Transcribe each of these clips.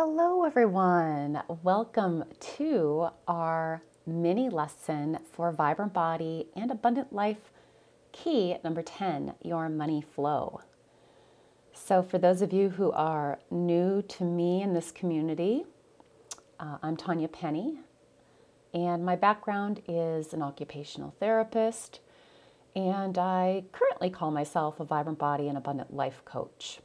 Hello, everyone. Welcome to our mini lesson for Vibrant Body and Abundant Life key number 10 your money flow. So, for those of you who are new to me in this community, uh, I'm Tanya Penny, and my background is an occupational therapist, and I currently call myself a Vibrant Body and Abundant Life coach.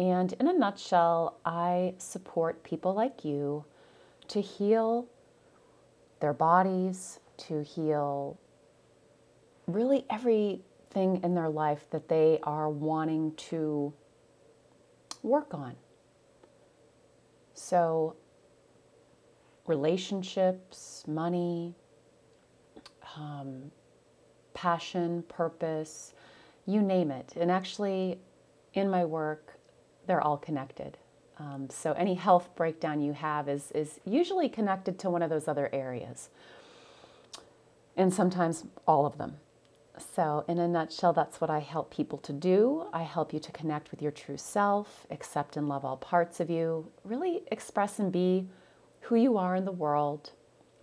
And in a nutshell, I support people like you to heal their bodies, to heal really everything in their life that they are wanting to work on. So, relationships, money, um, passion, purpose, you name it. And actually, in my work, they're all connected. Um, so any health breakdown you have is, is usually connected to one of those other areas, and sometimes all of them. So, in a nutshell, that's what I help people to do. I help you to connect with your true self, accept and love all parts of you, really express and be who you are in the world,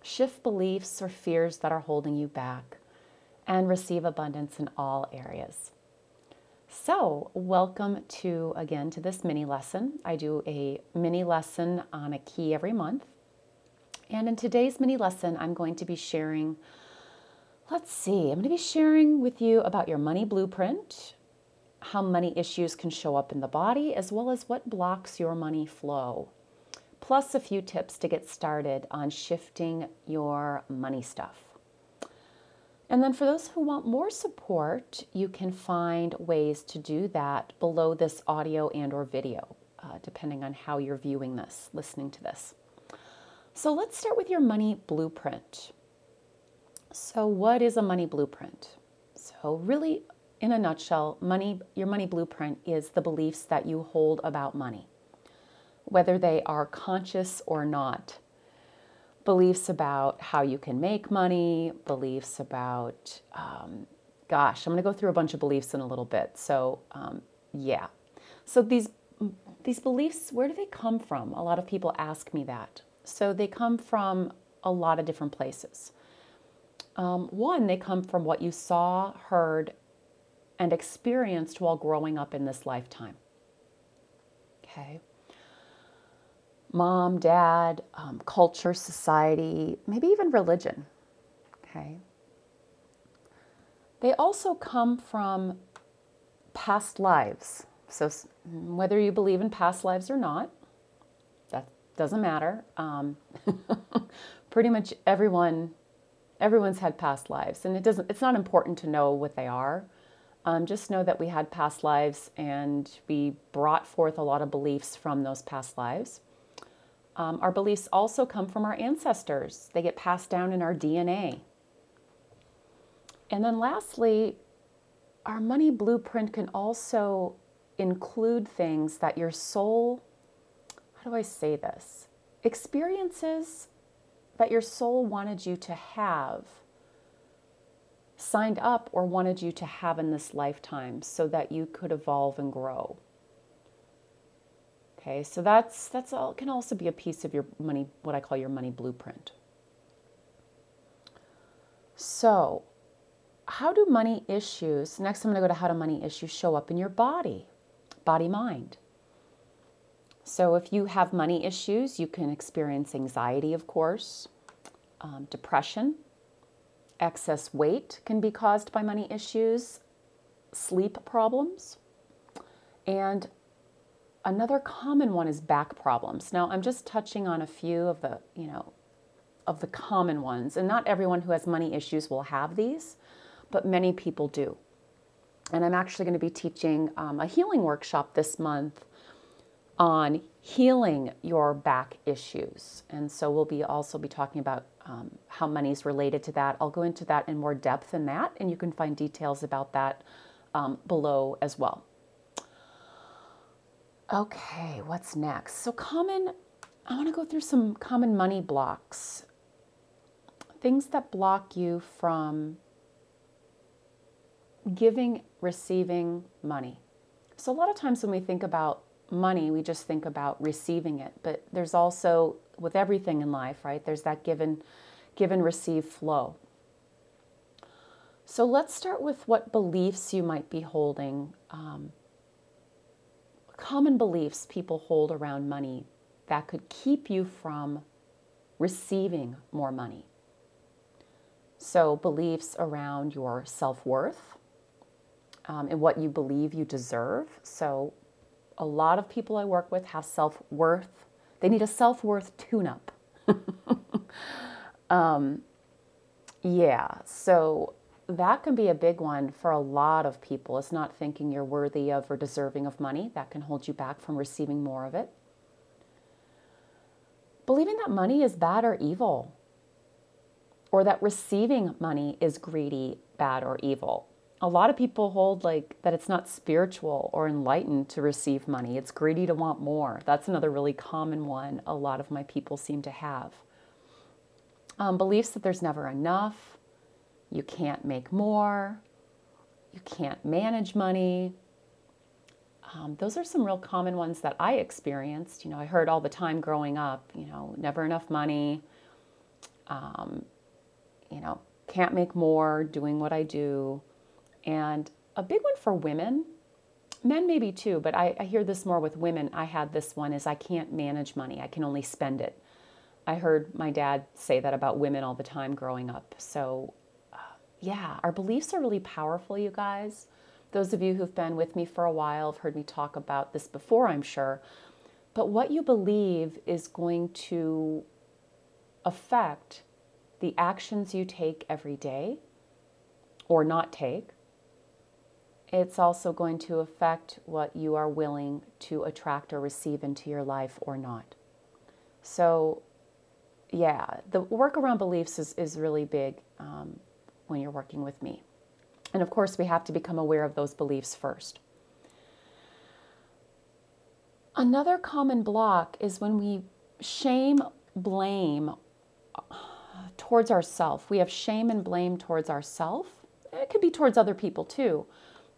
shift beliefs or fears that are holding you back, and receive abundance in all areas. So, welcome to again to this mini lesson. I do a mini lesson on a key every month. And in today's mini lesson, I'm going to be sharing let's see, I'm going to be sharing with you about your money blueprint, how money issues can show up in the body, as well as what blocks your money flow, plus a few tips to get started on shifting your money stuff. And then for those who want more support, you can find ways to do that below this audio and or video, uh, depending on how you're viewing this, listening to this. So let's start with your money blueprint. So what is a money blueprint? So really in a nutshell, money your money blueprint is the beliefs that you hold about money. Whether they are conscious or not beliefs about how you can make money, beliefs about, um, gosh, I'm going to go through a bunch of beliefs in a little bit. So, um, yeah. So these these beliefs, where do they come from? A lot of people ask me that. So they come from a lot of different places. Um, one, they come from what you saw, heard, and experienced while growing up in this lifetime. Okay mom, dad, um, culture, society, maybe even religion. Okay. They also come from past lives. So, whether you believe in past lives or not, that doesn't matter. Um, pretty much everyone, everyone's had past lives, and it doesn't. It's not important to know what they are. Um, just know that we had past lives, and we brought forth a lot of beliefs from those past lives. Um, our beliefs also come from our ancestors, they get passed down in our DNA. And then lastly, our money blueprint can also include things that your soul, how do I say this? Experiences that your soul wanted you to have, signed up or wanted you to have in this lifetime so that you could evolve and grow. Okay, so that's that's all can also be a piece of your money, what I call your money blueprint. So, how do money issues? Next, I'm going to go to how do money issues show up in your body, body mind. So, if you have money issues, you can experience anxiety, of course, um, depression, excess weight can be caused by money issues, sleep problems, and Another common one is back problems. Now, I'm just touching on a few of the, you know, of the common ones, and not everyone who has money issues will have these, but many people do. And I'm actually going to be teaching um, a healing workshop this month on healing your back issues. And so we'll be also be talking about um, how money is related to that. I'll go into that in more depth in that, and you can find details about that um, below as well. Okay, what's next? So, common, I want to go through some common money blocks. Things that block you from giving, receiving money. So, a lot of times when we think about money, we just think about receiving it. But there's also, with everything in life, right, there's that given, given receive flow. So let's start with what beliefs you might be holding. Um, common beliefs people hold around money that could keep you from receiving more money. So, beliefs around your self worth um, and what you believe you deserve. So, a lot of people I work with have self worth, they need a self worth tune up. um, yeah, so that can be a big one for a lot of people. It's not thinking you're worthy of or deserving of money. That can hold you back from receiving more of it. Believing that money is bad or evil, or that receiving money is greedy, bad, or evil. A lot of people hold like that it's not spiritual or enlightened to receive money. It's greedy to want more. That's another really common one a lot of my people seem to have. Um, beliefs that there's never enough, you can't make more, you can't manage money. Um, those are some real common ones that I experienced. You know, I heard all the time growing up, you know, never enough money, um, you know, can't make more doing what I do. And a big one for women, men maybe too, but I, I hear this more with women. I had this one is I can't manage money, I can only spend it. I heard my dad say that about women all the time growing up. So yeah, our beliefs are really powerful, you guys. Those of you who've been with me for a while have heard me talk about this before, I'm sure. But what you believe is going to affect the actions you take every day or not take. It's also going to affect what you are willing to attract or receive into your life or not. So, yeah, the work around beliefs is, is really big. Um, when you're working with me. And of course, we have to become aware of those beliefs first. Another common block is when we shame, blame uh, towards ourselves. We have shame and blame towards ourselves. It could be towards other people too,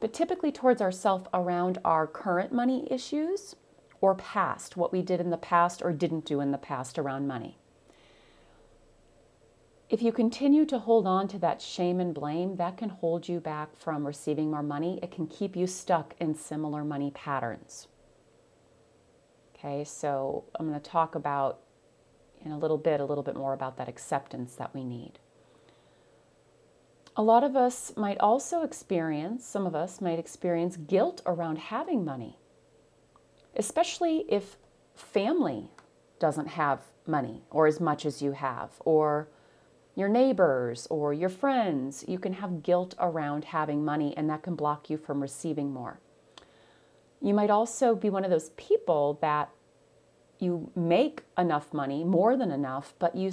but typically towards ourselves around our current money issues or past, what we did in the past or didn't do in the past around money. If you continue to hold on to that shame and blame, that can hold you back from receiving more money. It can keep you stuck in similar money patterns. Okay, so I'm going to talk about in a little bit, a little bit more about that acceptance that we need. A lot of us might also experience, some of us might experience guilt around having money, especially if family doesn't have money or as much as you have, or your neighbors or your friends, you can have guilt around having money, and that can block you from receiving more. You might also be one of those people that you make enough money, more than enough, but you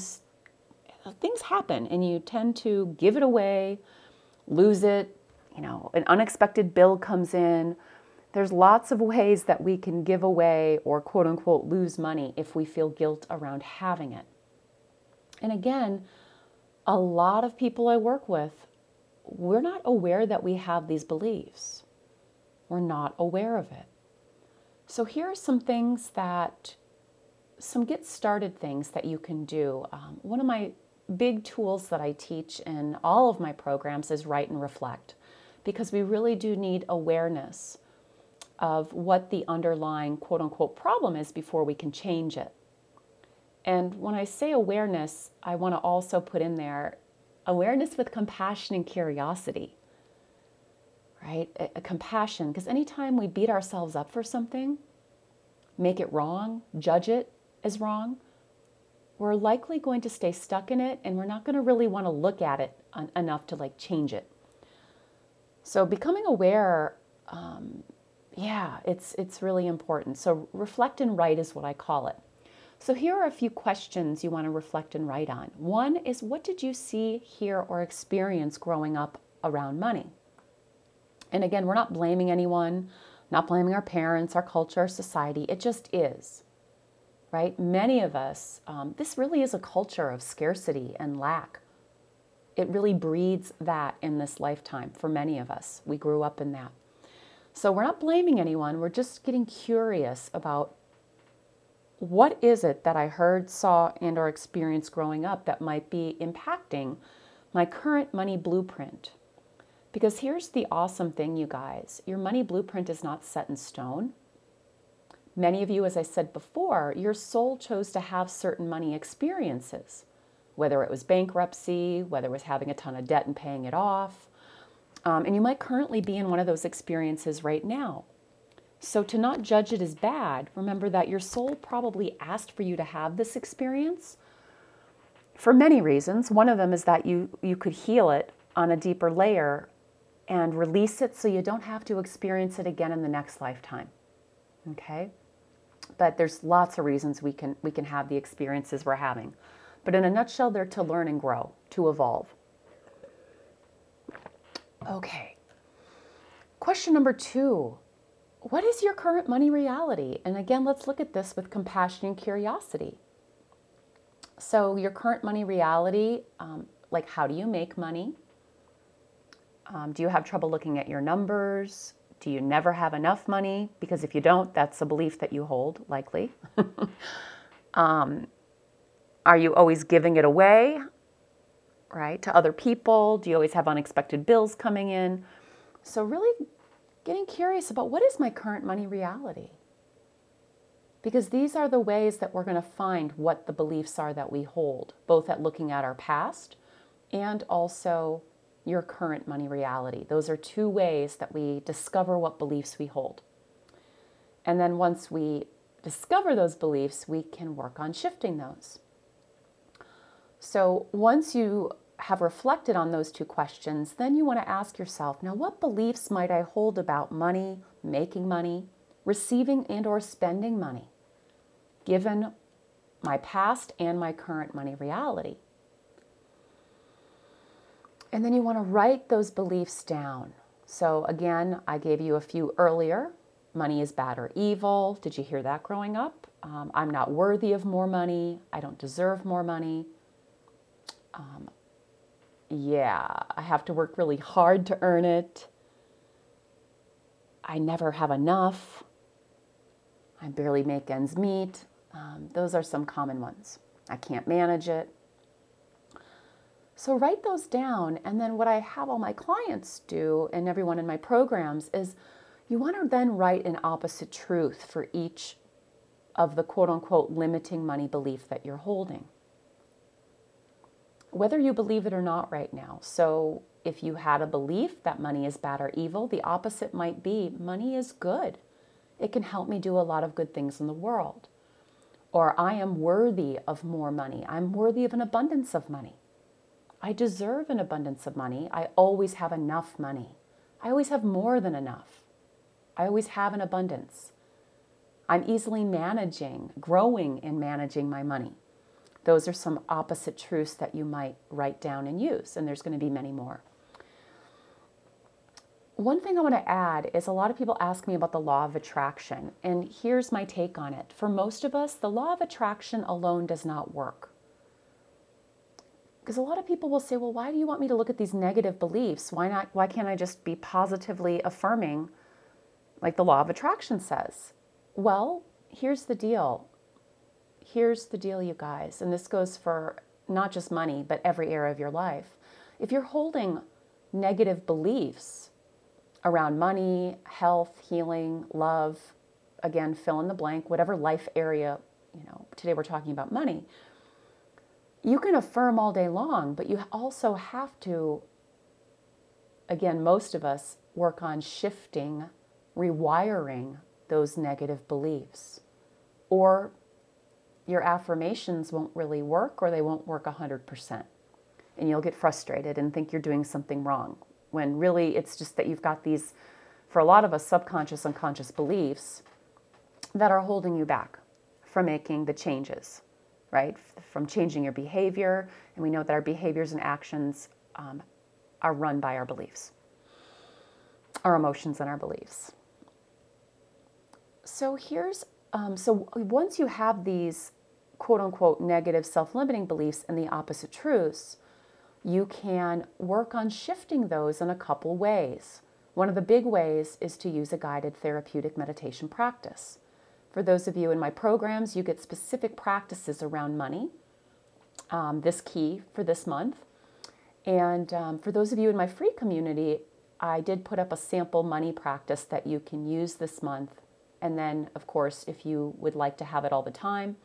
things happen and you tend to give it away, lose it, you know, an unexpected bill comes in. There's lots of ways that we can give away or quote unquote lose money if we feel guilt around having it. And again, a lot of people I work with, we're not aware that we have these beliefs. We're not aware of it. So, here are some things that, some get started things that you can do. Um, one of my big tools that I teach in all of my programs is write and reflect, because we really do need awareness of what the underlying quote unquote problem is before we can change it. And when I say awareness, I want to also put in there awareness with compassion and curiosity, right? A, a compassion, because anytime we beat ourselves up for something, make it wrong, judge it as wrong, we're likely going to stay stuck in it and we're not going to really want to look at it enough to like change it. So becoming aware, um, yeah, it's it's really important. So reflect and write is what I call it. So here are a few questions you want to reflect and write on. One is what did you see, hear, or experience growing up around money? And again, we're not blaming anyone, not blaming our parents, our culture, our society. It just is, right? Many of us, um, this really is a culture of scarcity and lack. It really breeds that in this lifetime for many of us. We grew up in that. So we're not blaming anyone, we're just getting curious about what is it that I heard, saw, and or experienced growing up that might be impacting my current money blueprint. Because here's the awesome thing, you guys your money blueprint is not set in stone. Many of you, as I said before, your soul chose to have certain money experiences, whether it was bankruptcy, whether it was having a ton of debt and paying it off. Um, and you might currently be in one of those experiences right now. So, to not judge it as bad, remember that your soul probably asked for you to have this experience for many reasons. One of them is that you, you could heal it on a deeper layer and release it so you don't have to experience it again in the next lifetime. Okay? But there's lots of reasons we can we can have the experiences we're having. But in a nutshell, they're to learn and grow, to evolve. Okay. Question number two what is your current money reality? And again, let's look at this with compassion and curiosity. So, your current money reality, um, like how do you make money? Um, do you have trouble looking at your numbers? Do you never have enough money? Because if you don't, that's a belief that you hold, likely. um, are you always giving it away, right, to other people? Do you always have unexpected bills coming in? So, really getting curious about what is my current money reality? Because these are the ways that we're going to find what the beliefs are that we hold, both at looking at our past and also your current money reality. Those are two ways that we discover what beliefs we hold. And then once we discover those beliefs, we can work on shifting those. So once you have reflected on those two questions, then you want to ask yourself, now what beliefs might I hold about money, making money, receiving and or spending money, given my past and my current money reality? And then you want to write those beliefs down. So again, I gave you a few earlier. Money is bad or evil. Did you hear that growing up? Um, I'm not worthy of more money. I don't deserve more money. Um, yeah, I have to work really hard to earn it. I never have enough. I barely make ends meet. Um, those are some common ones. I can't manage it. So write those down. And then what I have all my clients do and everyone in my programs is you want to then write an opposite truth for each of the quote unquote limiting money belief that you're holding whether you believe it or not right now. So, if you had a belief that money is bad or evil, the opposite might be money is good. It can help me do a lot of good things in the world. Or I am worthy of more money. I'm worthy of an abundance of money. I deserve an abundance of money. I always have enough money. I always have more than enough. I always have an abundance. I'm easily managing, growing and managing my money. Those are some opposite truths that you might write down and use, and there's going to be many more. One thing I want to add is a lot of people ask me about the law of attraction, and here's my take on it. For most of us, the law of attraction alone does not work. Because a lot of people will say, "Well, why do you want me to look at these negative beliefs? Why not why can't I just be positively affirming like the law of attraction says?" Well, here's the deal here's the deal, you guys, and this goes for not just money, but every area of your life. If you're holding negative beliefs around money, health, healing, love, again, fill in the blank, whatever life area, you know, today we're talking about money, you can affirm all day long, but you also have to, again, most of us work on shifting, rewiring those negative beliefs or your affirmations won't really work or they won't work 100%. And you'll get frustrated and think you're doing something wrong when really it's just that you've got these, for a lot of us, subconscious, unconscious beliefs that are holding you back from making the changes, right? From changing your behavior. And we know that our behaviors and actions um, are run by our beliefs, our emotions and our beliefs. So here's um, so once you have these quote unquote negative self limiting beliefs and the opposite truths, you can work on shifting those in a couple ways. One of the big ways is to use a guided therapeutic meditation practice. For those of you in my programs, you get specific practices around money, um, this key for this month. And um, for those of you in my free community, I did put up a sample money practice that you can use this month. And then, of course, if you would like to have it all the time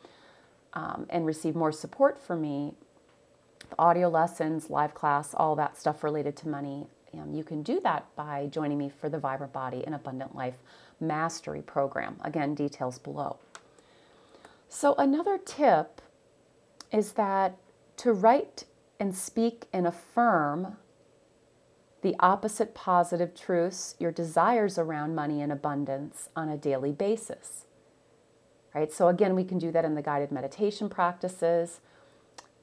um, and receive more support from me, the audio lessons, live class, all that stuff related to money, um, you can do that by joining me for the Vibrant Body and Abundant Life Mastery Program. Again, details below. So, another tip is that to write and speak and affirm the opposite positive truths, your desires around money and abundance on a daily basis. Right? So, again, we can do that in the guided meditation practices.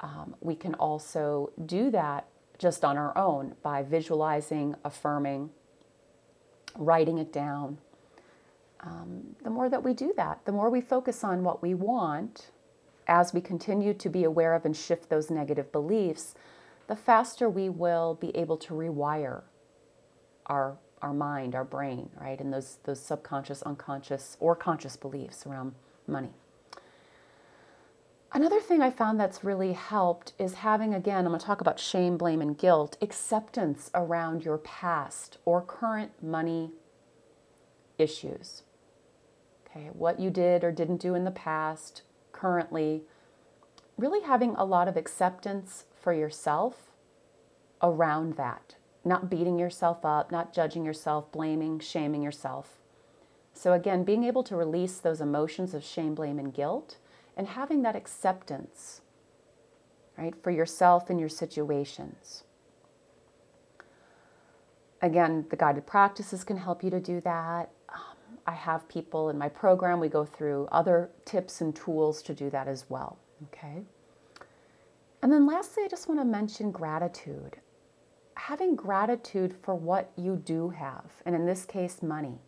Um, we can also do that just on our own by visualizing, affirming, writing it down. Um, the more that we do that, the more we focus on what we want as we continue to be aware of and shift those negative beliefs, the faster we will be able to rewire our our mind, our brain, right? And those those subconscious, unconscious, or conscious beliefs around money. Another thing I found that's really helped is having, again, I'm going to talk about shame, blame, and guilt, acceptance around your past or current money issues. Okay, what you did or didn't do in the past, currently, really having a lot of acceptance for yourself around that. Not beating yourself up, not judging yourself, blaming, shaming yourself. So, again, being able to release those emotions of shame, blame, and guilt and having that acceptance, right, for yourself and your situations. Again, the guided practices can help you to do that. Um, I have people in my program, we go through other tips and tools to do that as well. Okay. And then lastly, I just want to mention gratitude. Having gratitude for what you do have, and in this case, money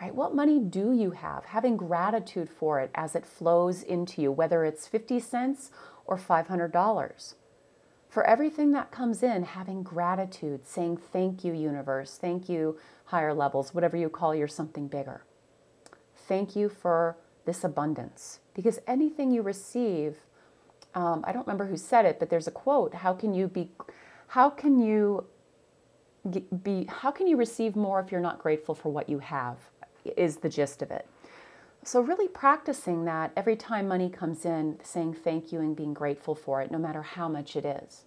right? What money do you have? Having gratitude for it as it flows into you, whether it's 50 cents or $500. For everything that comes in, having gratitude, saying thank you, universe, thank you, higher levels, whatever you call your something bigger. Thank you for this abundance. Because anything you receive, um, I don't remember who said it, but there's a quote how can you be, how can you be, how can you receive more if you're not grateful for what you have? Is the gist of it. So, really practicing that every time money comes in, saying thank you and being grateful for it, no matter how much it is.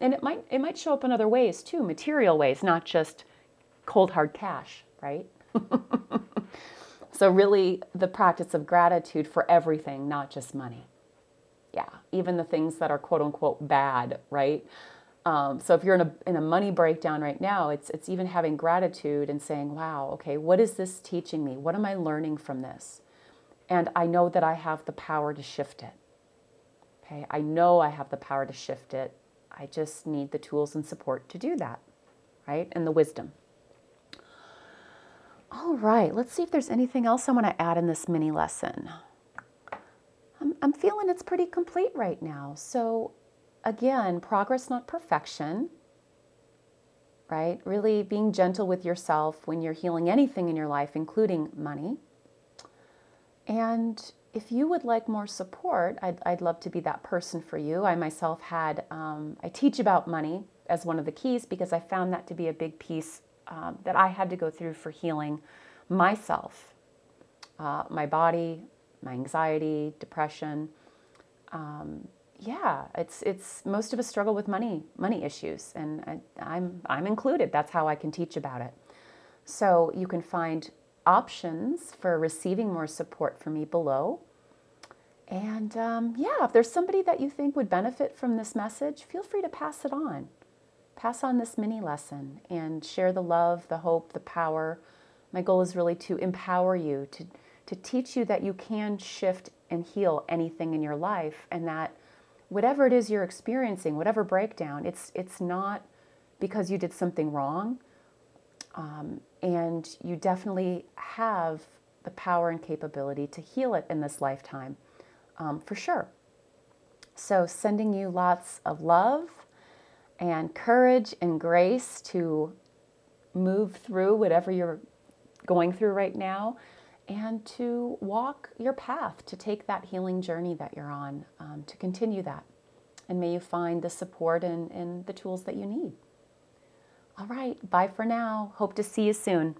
And it might, it might show up in other ways too, material ways, not just cold hard cash, right? so, really, the practice of gratitude for everything, not just money. Yeah, even the things that are quote unquote bad, right? Um, so if you're in a, in a money breakdown right now, it's, it's even having gratitude and saying, wow, okay, what is this teaching me? What am I learning from this? And I know that I have the power to shift it. Okay, I know I have the power to shift it. I just need the tools and support to do that, right? And the wisdom. All right, let's see if there's anything else I want to add in this mini lesson. I'm, I'm feeling it's pretty complete right now. So again, progress, not perfection, right? Really being gentle with yourself when you're healing anything in your life, including money. And if you would like more support, I'd, I'd love to be that person for you. I myself had, um, I teach about money as one of the keys because I found that to be a big piece um, that I had to go through for healing myself, uh, my body, my anxiety, depression. Um, yeah, it's it's most of us struggle with money money issues, and I, I'm I'm included. That's how I can teach about it. So you can find options for receiving more support from me below. And um, yeah, if there's somebody that you think would benefit from this message, feel free to pass it on. Pass on this mini lesson and share the love, the hope, the power. My goal is really to empower you, to, to teach you that you can shift and heal anything in your life and that whatever it is you're experiencing, whatever breakdown, it's it's not because you did something wrong, um, and you definitely have the power and capability to heal it in this lifetime, um, for sure. So, sending you lots of love and courage and grace to move through whatever you're going through right now and to walk your path to take that healing journey that you're on, um, to continue that. And may you find the support and, and the tools that you need. All right, bye for now. Hope to see you soon.